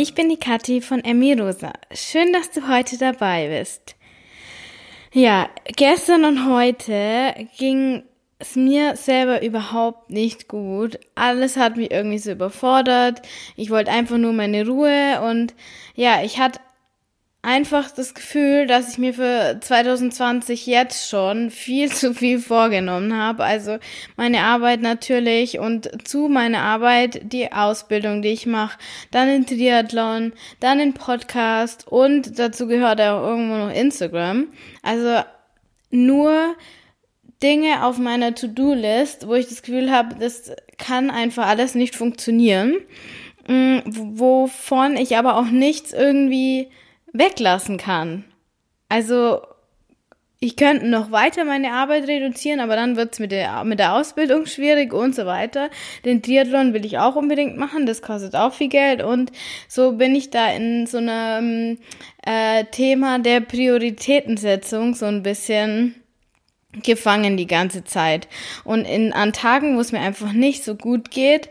ich bin die Kathi von Emmy Rosa. Schön, dass du heute dabei bist. Ja, gestern und heute ging es mir selber überhaupt nicht gut. Alles hat mich irgendwie so überfordert. Ich wollte einfach nur meine Ruhe und ja, ich hatte einfach das Gefühl, dass ich mir für 2020 jetzt schon viel zu viel vorgenommen habe. Also meine Arbeit natürlich und zu meiner Arbeit die Ausbildung, die ich mache, dann den Triathlon, dann den Podcast und dazu gehört auch irgendwo noch Instagram. Also nur Dinge auf meiner To-Do-List, wo ich das Gefühl habe, das kann einfach alles nicht funktionieren, mm, wovon ich aber auch nichts irgendwie weglassen kann. Also ich könnte noch weiter meine Arbeit reduzieren, aber dann wird's mit der, mit der Ausbildung schwierig und so weiter. Den Triathlon will ich auch unbedingt machen, das kostet auch viel Geld und so bin ich da in so einem äh, Thema der Prioritätensetzung so ein bisschen gefangen die ganze Zeit. Und in, an Tagen, wo es mir einfach nicht so gut geht,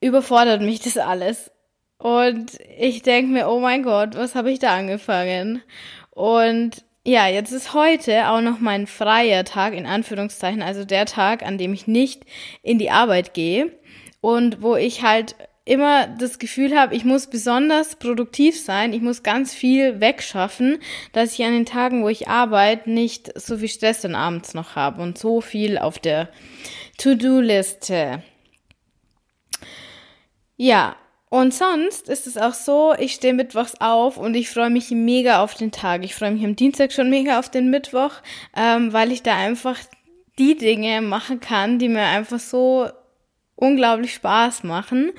überfordert mich das alles. Und ich denke mir, oh mein Gott, was habe ich da angefangen? Und ja, jetzt ist heute auch noch mein freier Tag, in Anführungszeichen, also der Tag, an dem ich nicht in die Arbeit gehe und wo ich halt immer das Gefühl habe, ich muss besonders produktiv sein, ich muss ganz viel wegschaffen, dass ich an den Tagen, wo ich arbeite, nicht so viel Stress dann abends noch habe und so viel auf der To-Do-Liste. Ja, und sonst ist es auch so, ich stehe mittwochs auf und ich freue mich mega auf den Tag. Ich freue mich am Dienstag schon mega auf den Mittwoch, ähm, weil ich da einfach die Dinge machen kann, die mir einfach so unglaublich Spaß machen.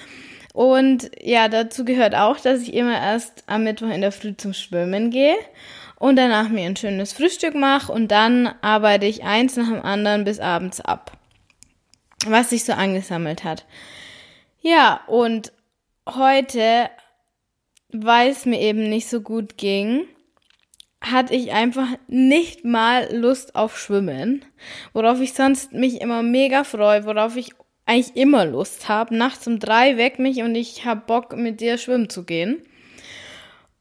Und ja, dazu gehört auch, dass ich immer erst am Mittwoch in der Früh zum Schwimmen gehe und danach mir ein schönes Frühstück mache und dann arbeite ich eins nach dem anderen bis abends ab, was sich so angesammelt hat. Ja, und heute, weil es mir eben nicht so gut ging, hatte ich einfach nicht mal Lust auf Schwimmen, worauf ich sonst mich immer mega freue, worauf ich eigentlich immer Lust habe. Nachts um drei weck mich und ich habe Bock, mit dir schwimmen zu gehen.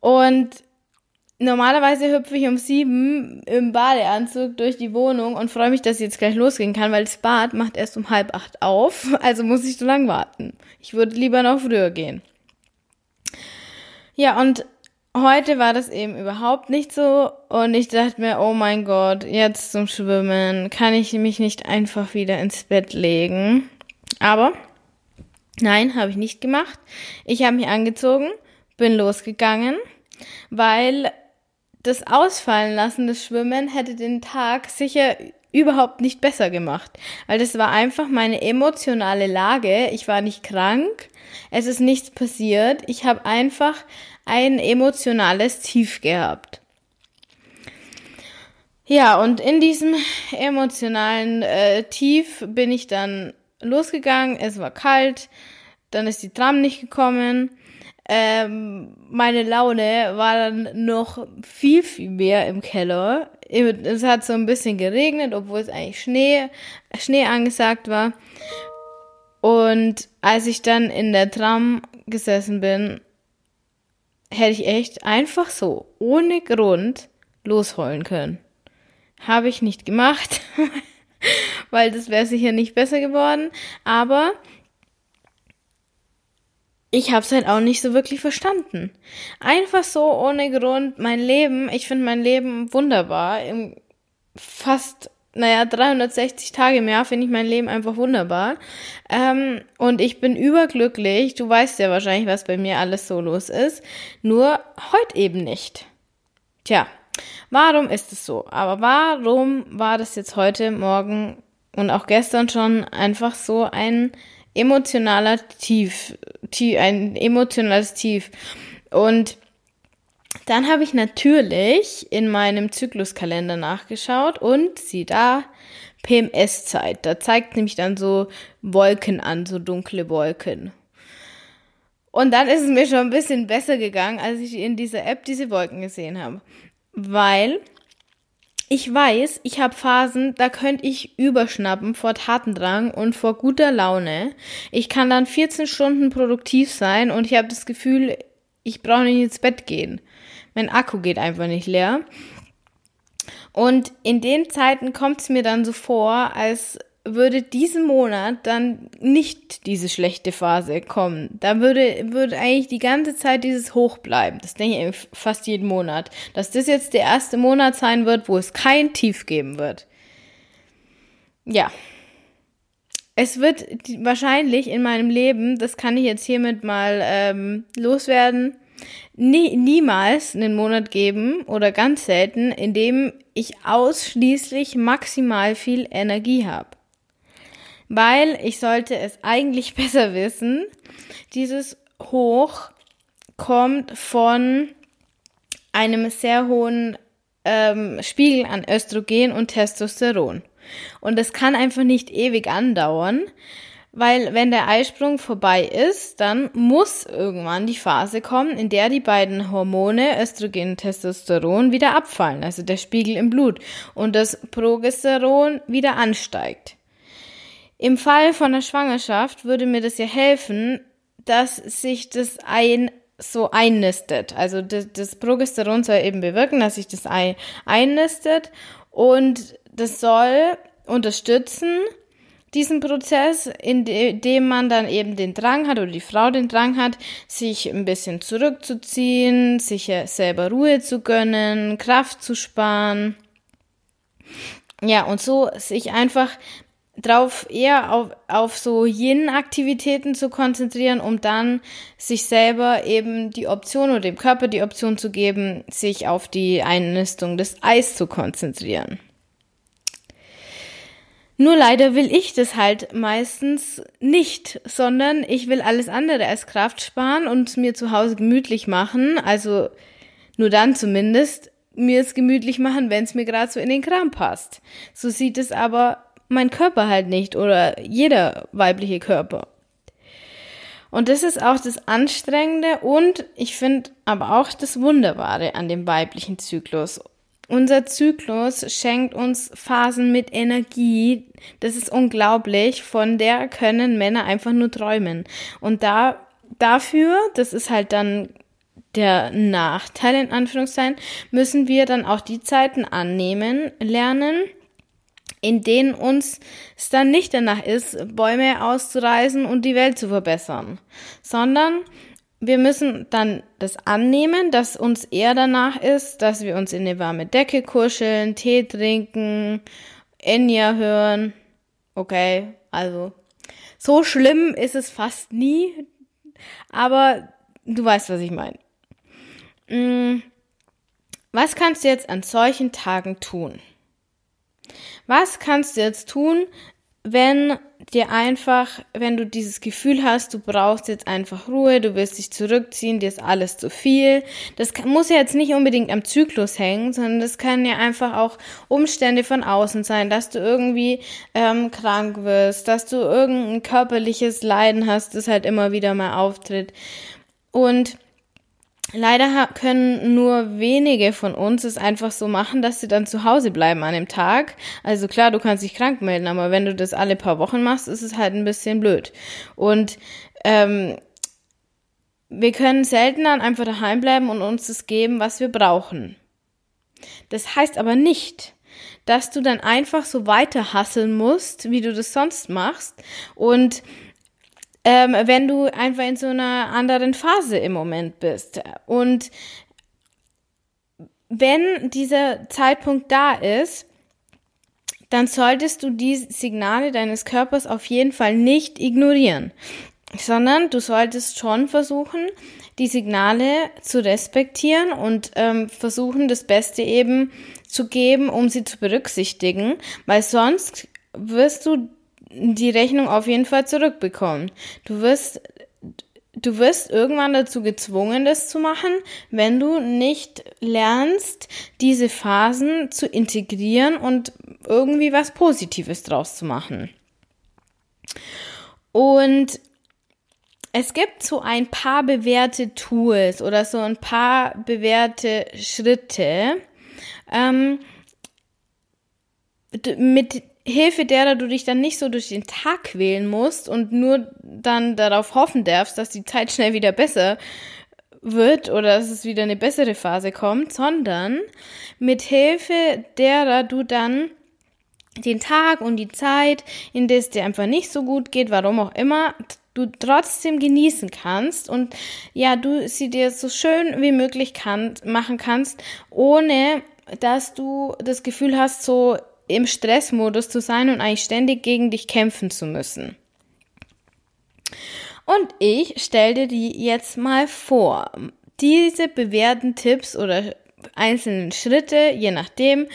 Und normalerweise hüpfe ich um sieben im Badeanzug durch die Wohnung und freue mich, dass ich jetzt gleich losgehen kann, weil das Bad macht erst um halb acht auf. Also muss ich so lang warten. Ich würde lieber noch früher gehen. Ja, und heute war das eben überhaupt nicht so und ich dachte mir, oh mein Gott, jetzt zum Schwimmen, kann ich mich nicht einfach wieder ins Bett legen? Aber nein, habe ich nicht gemacht. Ich habe mich angezogen, bin losgegangen, weil das Ausfallen lassen des Schwimmen hätte den Tag sicher überhaupt nicht besser gemacht, weil das war einfach meine emotionale Lage. Ich war nicht krank, es ist nichts passiert. Ich habe einfach ein emotionales Tief gehabt. Ja, und in diesem emotionalen äh, Tief bin ich dann losgegangen, es war kalt, dann ist die Tram nicht gekommen. Ähm, meine Laune war dann noch viel, viel mehr im Keller. Es hat so ein bisschen geregnet, obwohl es eigentlich Schnee, Schnee angesagt war. Und als ich dann in der Tram gesessen bin, hätte ich echt einfach so, ohne Grund, losheulen können. Habe ich nicht gemacht. weil das wäre sicher nicht besser geworden. Aber ich habe es halt auch nicht so wirklich verstanden. Einfach so ohne Grund mein Leben, ich finde mein Leben wunderbar. Im fast, naja, 360 Tage im Jahr finde ich mein Leben einfach wunderbar. Ähm, und ich bin überglücklich. Du weißt ja wahrscheinlich, was bei mir alles so los ist. Nur heute eben nicht. Tja, Warum ist es so? Aber warum war das jetzt heute Morgen und auch gestern schon einfach so ein emotionaler Tief, tief ein emotionales Tief? Und dann habe ich natürlich in meinem Zykluskalender nachgeschaut und sieh da, PMS-Zeit. Da zeigt nämlich dann so Wolken an, so dunkle Wolken. Und dann ist es mir schon ein bisschen besser gegangen, als ich in dieser App diese Wolken gesehen habe weil ich weiß, ich habe Phasen, da könnte ich überschnappen vor Tatendrang und vor guter Laune. Ich kann dann 14 Stunden produktiv sein und ich habe das Gefühl, ich brauche nicht ins Bett gehen. Mein Akku geht einfach nicht leer. Und in den Zeiten kommt es mir dann so vor, als würde diesen Monat dann nicht diese schlechte Phase kommen. Da würde, würde eigentlich die ganze Zeit dieses Hoch bleiben. Das denke ich fast jeden Monat. Dass das jetzt der erste Monat sein wird, wo es kein Tief geben wird. Ja. Es wird wahrscheinlich in meinem Leben, das kann ich jetzt hiermit mal ähm, loswerden, nie, niemals einen Monat geben oder ganz selten, in dem ich ausschließlich maximal viel Energie habe weil ich sollte es eigentlich besser wissen. Dieses Hoch kommt von einem sehr hohen ähm, Spiegel an Östrogen und Testosteron. Und das kann einfach nicht ewig andauern, weil wenn der Eisprung vorbei ist, dann muss irgendwann die Phase kommen, in der die beiden Hormone Östrogen und Testosteron wieder abfallen, also der Spiegel im Blut und das Progesteron wieder ansteigt. Im Fall von der Schwangerschaft würde mir das ja helfen, dass sich das ein so einnistet. Also das, das Progesteron soll eben bewirken, dass sich das Ei einnistet und das soll unterstützen diesen Prozess, in dem man dann eben den Drang hat oder die Frau den Drang hat, sich ein bisschen zurückzuziehen, sich selber Ruhe zu gönnen, Kraft zu sparen. Ja, und so sich einfach drauf eher auf, auf so jenen Aktivitäten zu konzentrieren, um dann sich selber eben die Option oder dem Körper die Option zu geben, sich auf die Einnistung des Eis zu konzentrieren. Nur leider will ich das halt meistens nicht, sondern ich will alles andere als Kraft sparen und mir zu Hause gemütlich machen, also nur dann zumindest mir es gemütlich machen, wenn es mir gerade so in den Kram passt. So sieht es aber mein Körper halt nicht oder jeder weibliche Körper. Und das ist auch das Anstrengende und ich finde aber auch das Wunderbare an dem weiblichen Zyklus. Unser Zyklus schenkt uns Phasen mit Energie. Das ist unglaublich. Von der können Männer einfach nur träumen. Und da, dafür, das ist halt dann der Nachteil in Anführungszeichen, müssen wir dann auch die Zeiten annehmen, lernen, in denen uns es dann nicht danach ist, Bäume auszureißen und die Welt zu verbessern, sondern wir müssen dann das annehmen, dass uns eher danach ist, dass wir uns in eine warme Decke kuscheln, Tee trinken, Enya hören. Okay, also so schlimm ist es fast nie, aber du weißt, was ich meine. Mm, was kannst du jetzt an solchen Tagen tun? Was kannst du jetzt tun, wenn dir einfach, wenn du dieses Gefühl hast, du brauchst jetzt einfach Ruhe, du willst dich zurückziehen, dir ist alles zu viel. Das muss ja jetzt nicht unbedingt am Zyklus hängen, sondern das kann ja einfach auch Umstände von außen sein, dass du irgendwie ähm, krank wirst, dass du irgendein körperliches Leiden hast, das halt immer wieder mal auftritt. Und Leider können nur wenige von uns es einfach so machen, dass sie dann zu Hause bleiben an dem Tag. Also klar, du kannst dich krank melden, aber wenn du das alle paar Wochen machst, ist es halt ein bisschen blöd. Und ähm, wir können selten dann einfach daheim bleiben und uns das geben, was wir brauchen. Das heißt aber nicht, dass du dann einfach so weiter hasseln musst, wie du das sonst machst und ähm, wenn du einfach in so einer anderen Phase im Moment bist. Und wenn dieser Zeitpunkt da ist, dann solltest du die Signale deines Körpers auf jeden Fall nicht ignorieren, sondern du solltest schon versuchen, die Signale zu respektieren und ähm, versuchen, das Beste eben zu geben, um sie zu berücksichtigen, weil sonst wirst du die Rechnung auf jeden Fall zurückbekommen. Du wirst du wirst irgendwann dazu gezwungen, das zu machen, wenn du nicht lernst, diese Phasen zu integrieren und irgendwie was Positives draus zu machen. Und es gibt so ein paar bewährte Tools oder so ein paar bewährte Schritte, ähm, mit Hilfe derer du dich dann nicht so durch den Tag quälen musst und nur dann darauf hoffen darfst, dass die Zeit schnell wieder besser wird oder dass es wieder eine bessere Phase kommt, sondern mit Hilfe derer du dann den Tag und die Zeit, in der es dir einfach nicht so gut geht, warum auch immer, du trotzdem genießen kannst und ja, du sie dir so schön wie möglich kann, machen kannst, ohne dass du das Gefühl hast, so im Stressmodus zu sein und eigentlich ständig gegen dich kämpfen zu müssen. Und ich stell dir die jetzt mal vor. Diese bewährten Tipps oder einzelnen Schritte, je nachdem,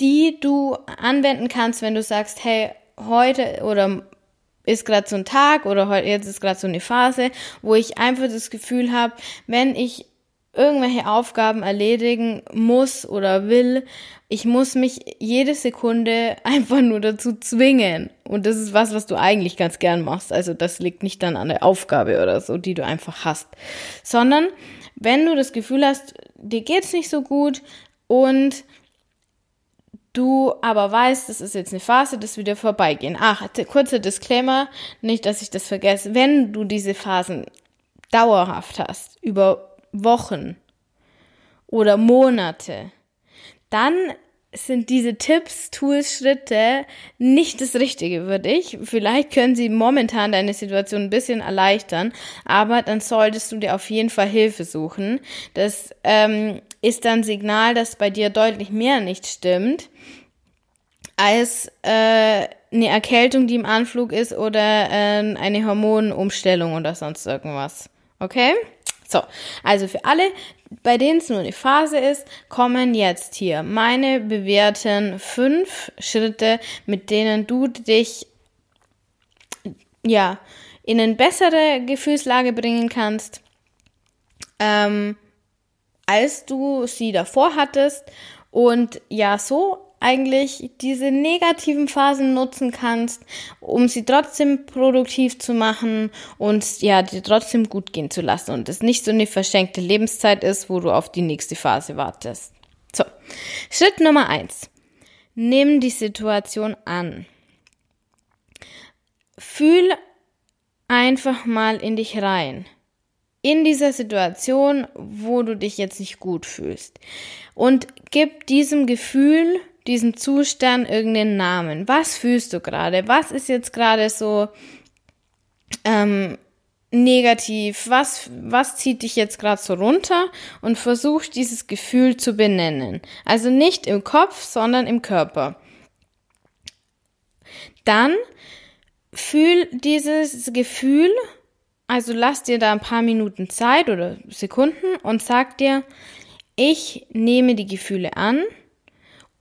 die du anwenden kannst, wenn du sagst, hey, heute oder ist gerade so ein Tag oder heute jetzt ist gerade so eine Phase, wo ich einfach das Gefühl habe, wenn ich irgendwelche Aufgaben erledigen muss oder will, ich muss mich jede Sekunde einfach nur dazu zwingen. Und das ist was, was du eigentlich ganz gern machst. Also das liegt nicht dann an der Aufgabe oder so, die du einfach hast, sondern wenn du das Gefühl hast, dir geht's nicht so gut und du aber weißt, das ist jetzt eine Phase, das wieder vorbeigehen. Ach, kurzer Disclaimer, nicht, dass ich das vergesse. Wenn du diese Phasen dauerhaft hast, über Wochen oder Monate, dann sind diese Tipps, Tools, Schritte nicht das Richtige für dich. Vielleicht können sie momentan deine Situation ein bisschen erleichtern, aber dann solltest du dir auf jeden Fall Hilfe suchen. Das ähm, ist dann Signal, dass bei dir deutlich mehr nicht stimmt als äh, eine Erkältung, die im Anflug ist oder äh, eine Hormonumstellung oder sonst irgendwas. Okay? So, also für alle, bei denen es nur eine Phase ist, kommen jetzt hier meine bewährten fünf Schritte, mit denen du dich ja in eine bessere Gefühlslage bringen kannst, ähm, als du sie davor hattest. Und ja so eigentlich diese negativen Phasen nutzen kannst, um sie trotzdem produktiv zu machen und ja, dir trotzdem gut gehen zu lassen und es nicht so eine verschenkte Lebenszeit ist, wo du auf die nächste Phase wartest. So, Schritt Nummer eins. Nimm die Situation an. Fühl einfach mal in dich rein. In dieser Situation, wo du dich jetzt nicht gut fühlst. Und gib diesem Gefühl diesem Zustand irgendeinen Namen. Was fühlst du gerade? Was ist jetzt gerade so ähm, negativ? Was, was zieht dich jetzt gerade so runter? Und versuch dieses Gefühl zu benennen. Also nicht im Kopf, sondern im Körper. Dann fühl dieses Gefühl, also lass dir da ein paar Minuten Zeit oder Sekunden und sag dir, ich nehme die Gefühle an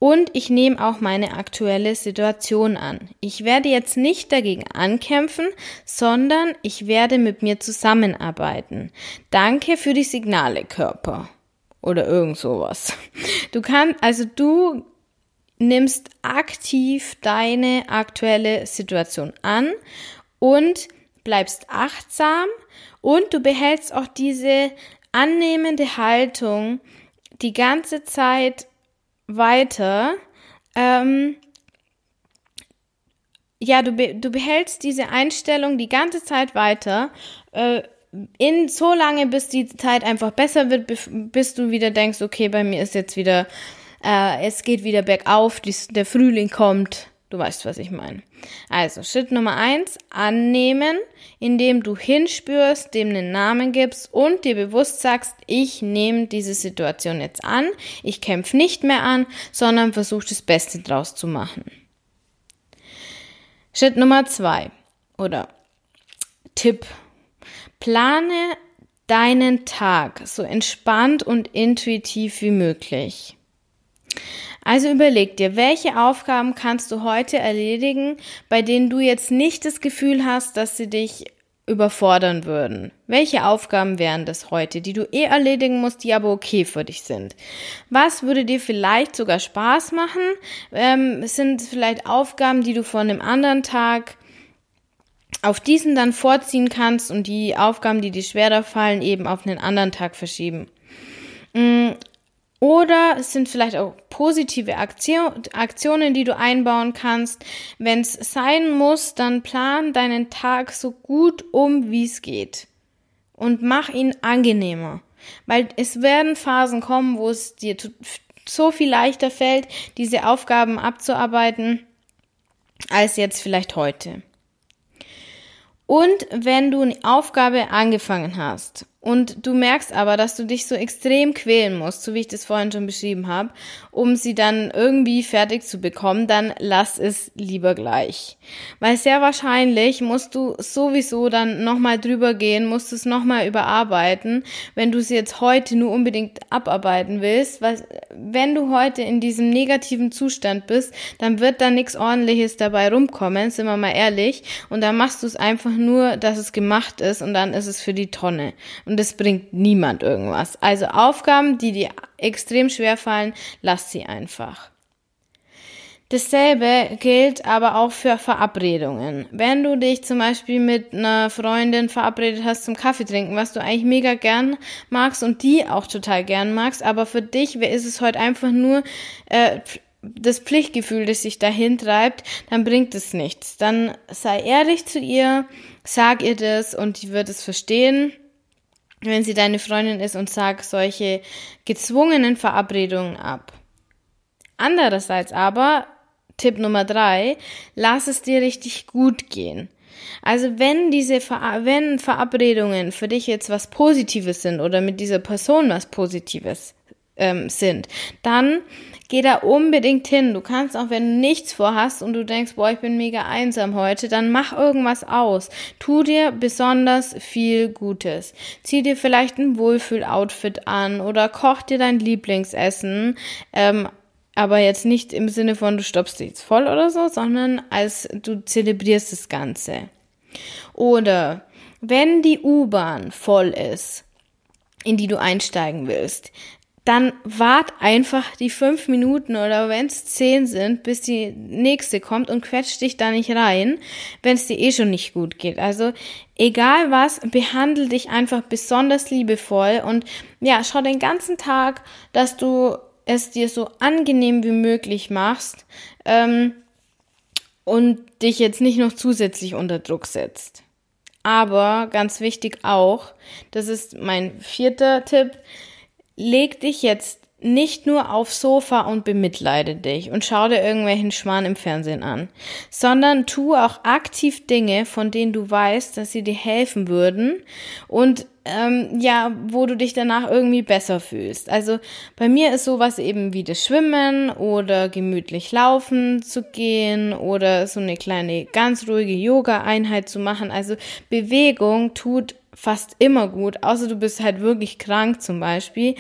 und ich nehme auch meine aktuelle Situation an. Ich werde jetzt nicht dagegen ankämpfen, sondern ich werde mit mir zusammenarbeiten. Danke für die Signale, Körper. Oder irgend sowas. Du kannst, also du nimmst aktiv deine aktuelle Situation an und bleibst achtsam und du behältst auch diese annehmende Haltung die ganze Zeit weiter. Ähm, ja, du, be du behältst diese Einstellung die ganze Zeit weiter. Äh, in so lange, bis die Zeit einfach besser wird, bis du wieder denkst, okay, bei mir ist jetzt wieder, äh, es geht wieder bergauf, dies, der Frühling kommt, Du weißt, was ich meine. Also, Schritt Nummer eins, annehmen, indem du hinspürst, dem einen Namen gibst und dir bewusst sagst, ich nehme diese Situation jetzt an, ich kämpfe nicht mehr an, sondern versuche das Beste draus zu machen. Schritt Nummer zwei oder Tipp. Plane deinen Tag so entspannt und intuitiv wie möglich. Also überleg dir, welche Aufgaben kannst du heute erledigen, bei denen du jetzt nicht das Gefühl hast, dass sie dich überfordern würden. Welche Aufgaben wären das heute, die du eh erledigen musst, die aber okay für dich sind? Was würde dir vielleicht sogar Spaß machen? Ähm, sind vielleicht Aufgaben, die du von einem anderen Tag auf diesen dann vorziehen kannst und die Aufgaben, die dir schwerer fallen, eben auf einen anderen Tag verschieben? Oder es sind vielleicht auch positive Aktionen, die du einbauen kannst. Wenn es sein muss, dann plan deinen Tag so gut um, wie es geht. und mach ihn angenehmer. Weil es werden Phasen kommen, wo es dir so viel leichter fällt, diese Aufgaben abzuarbeiten, als jetzt vielleicht heute. Und wenn du eine Aufgabe angefangen hast und du merkst aber, dass du dich so extrem quälen musst, so wie ich das vorhin schon beschrieben habe, um sie dann irgendwie fertig zu bekommen, dann lass es lieber gleich. Weil sehr wahrscheinlich musst du sowieso dann nochmal drüber gehen, musst es nochmal überarbeiten, wenn du sie jetzt heute nur unbedingt abarbeiten willst. Weil wenn du heute in diesem negativen Zustand bist, dann wird da nichts ordentliches dabei rumkommen, sind wir mal ehrlich. Und dann machst du es einfach nur, dass es gemacht ist und dann ist es für die Tonne es bringt niemand irgendwas. Also Aufgaben, die dir extrem schwer fallen, lass sie einfach. Dasselbe gilt aber auch für Verabredungen. Wenn du dich zum Beispiel mit einer Freundin verabredet hast zum Kaffee trinken, was du eigentlich mega gern magst und die auch total gern magst, aber für dich ist es heute einfach nur äh, das Pflichtgefühl, das sich dahin treibt, dann bringt es nichts. Dann sei ehrlich zu ihr, sag ihr das und die wird es verstehen wenn sie deine Freundin ist und sag solche gezwungenen Verabredungen ab. Andererseits aber, Tipp Nummer drei, lass es dir richtig gut gehen. Also wenn diese Ver wenn Verabredungen für dich jetzt was Positives sind oder mit dieser Person was Positives ähm, sind, dann geh da unbedingt hin. Du kannst auch, wenn du nichts vorhast und du denkst, boah, ich bin mega einsam heute, dann mach irgendwas aus. Tu dir besonders viel Gutes. Zieh dir vielleicht ein Wohlfühl-Outfit an oder koch dir dein Lieblingsessen. Ähm, aber jetzt nicht im Sinne von, du stoppst dich jetzt voll oder so, sondern als du zelebrierst das Ganze. Oder wenn die U-Bahn voll ist, in die du einsteigen willst, dann wart einfach die fünf Minuten oder wenn es zehn sind, bis die nächste kommt und quetscht dich da nicht rein, wenn es dir eh schon nicht gut geht. Also egal was, behandle dich einfach besonders liebevoll und ja, schau den ganzen Tag, dass du es dir so angenehm wie möglich machst ähm, und dich jetzt nicht noch zusätzlich unter Druck setzt. Aber ganz wichtig auch, das ist mein vierter Tipp, leg dich jetzt nicht nur aufs Sofa und bemitleide dich und schau dir irgendwelchen Schmarrn im Fernsehen an, sondern tu auch aktiv Dinge, von denen du weißt, dass sie dir helfen würden und ähm, ja, wo du dich danach irgendwie besser fühlst. Also bei mir ist sowas eben wie das Schwimmen oder gemütlich laufen zu gehen oder so eine kleine ganz ruhige Yoga-Einheit zu machen. Also Bewegung tut fast immer gut, außer du bist halt wirklich krank zum Beispiel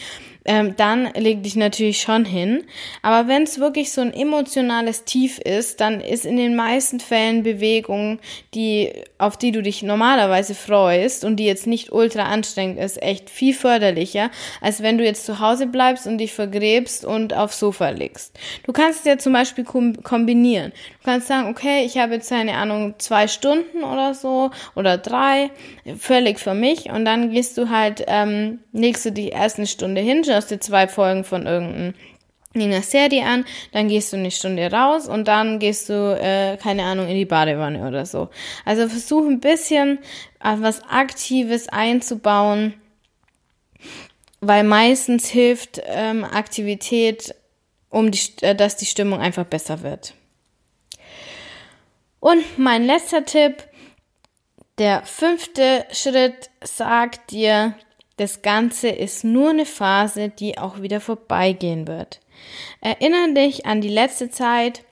ähm, dann leg dich natürlich schon hin. Aber wenn es wirklich so ein emotionales Tief ist, dann ist in den meisten Fällen Bewegung, die, auf die du dich normalerweise freust und die jetzt nicht ultra anstrengend ist, echt viel förderlicher, als wenn du jetzt zu Hause bleibst und dich vergräbst und aufs Sofa legst. Du kannst es ja zum Beispiel kombinieren. Du kannst sagen, okay, ich habe jetzt keine Ahnung, zwei Stunden oder so oder drei, völlig für mich und dann gehst du halt, ähm, legst du die erste Stunde hin, schaust dir zwei Folgen von irgendeiner Serie an, dann gehst du eine Stunde raus und dann gehst du, äh, keine Ahnung, in die Badewanne oder so. Also versuch ein bisschen äh, was Aktives einzubauen, weil meistens hilft ähm, Aktivität, um die, äh, dass die Stimmung einfach besser wird. Und mein letzter Tipp, der fünfte Schritt sagt dir, das Ganze ist nur eine Phase, die auch wieder vorbeigehen wird. Erinnere dich an die letzte Zeit,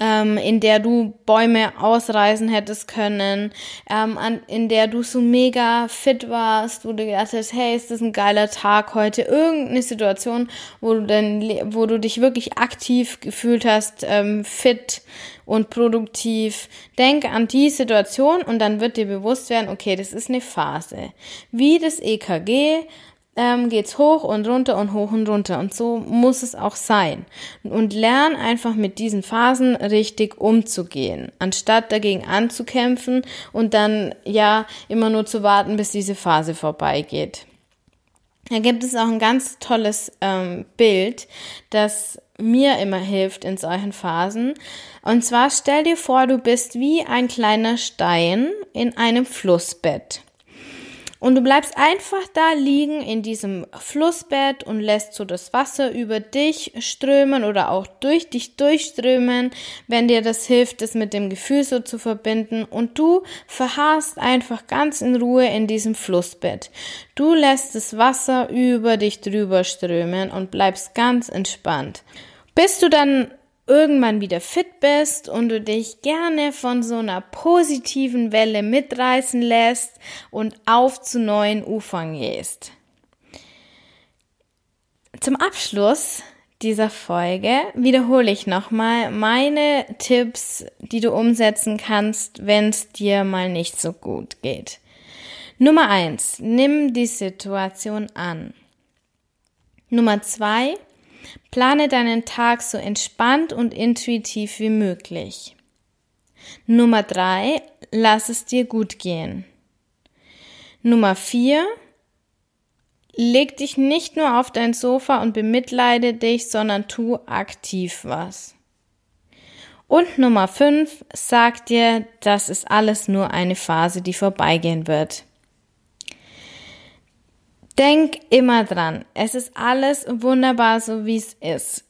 ähm, in der du Bäume ausreißen hättest können, ähm, an, in der du so mega fit warst, wo du gedacht hast, hey, ist das ein geiler Tag heute, irgendeine Situation, wo du dann, wo du dich wirklich aktiv gefühlt hast, ähm, fit und produktiv. Denk an die Situation und dann wird dir bewusst werden, okay, das ist eine Phase. Wie das EKG ähm, geht's hoch und runter und hoch und runter. Und so muss es auch sein. Und lern einfach mit diesen Phasen richtig umzugehen, anstatt dagegen anzukämpfen und dann ja immer nur zu warten, bis diese Phase vorbeigeht. Da gibt es auch ein ganz tolles ähm, Bild, das mir immer hilft in solchen Phasen. Und zwar stell dir vor, du bist wie ein kleiner Stein in einem Flussbett. Und du bleibst einfach da liegen in diesem Flussbett und lässt so das Wasser über dich strömen oder auch durch dich durchströmen, wenn dir das hilft, das mit dem Gefühl so zu verbinden. Und du verharrst einfach ganz in Ruhe in diesem Flussbett. Du lässt das Wasser über dich drüber strömen und bleibst ganz entspannt. Bis du dann irgendwann wieder fit bist und du dich gerne von so einer positiven Welle mitreißen lässt und auf zu neuen Ufern gehst. Zum Abschluss dieser Folge wiederhole ich nochmal meine Tipps, die du umsetzen kannst, wenn es dir mal nicht so gut geht. Nummer eins: Nimm die Situation an. Nummer zwei: Plane deinen Tag so entspannt und intuitiv wie möglich. Nummer drei, lass es dir gut gehen. Nummer vier, leg dich nicht nur auf dein Sofa und bemitleide dich, sondern tu aktiv was. Und Nummer fünf, sag dir, das ist alles nur eine Phase, die vorbeigehen wird. Denk immer dran, es ist alles wunderbar so, wie es ist.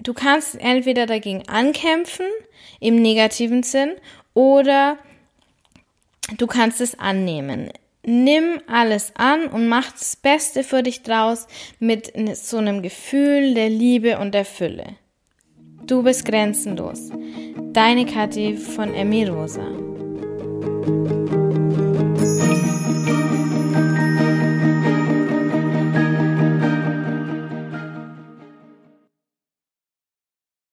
Du kannst entweder dagegen ankämpfen, im negativen Sinn, oder du kannst es annehmen. Nimm alles an und mach das Beste für dich draus mit so einem Gefühl der Liebe und der Fülle. Du bist grenzenlos. Deine Kathi von Emi Rosa.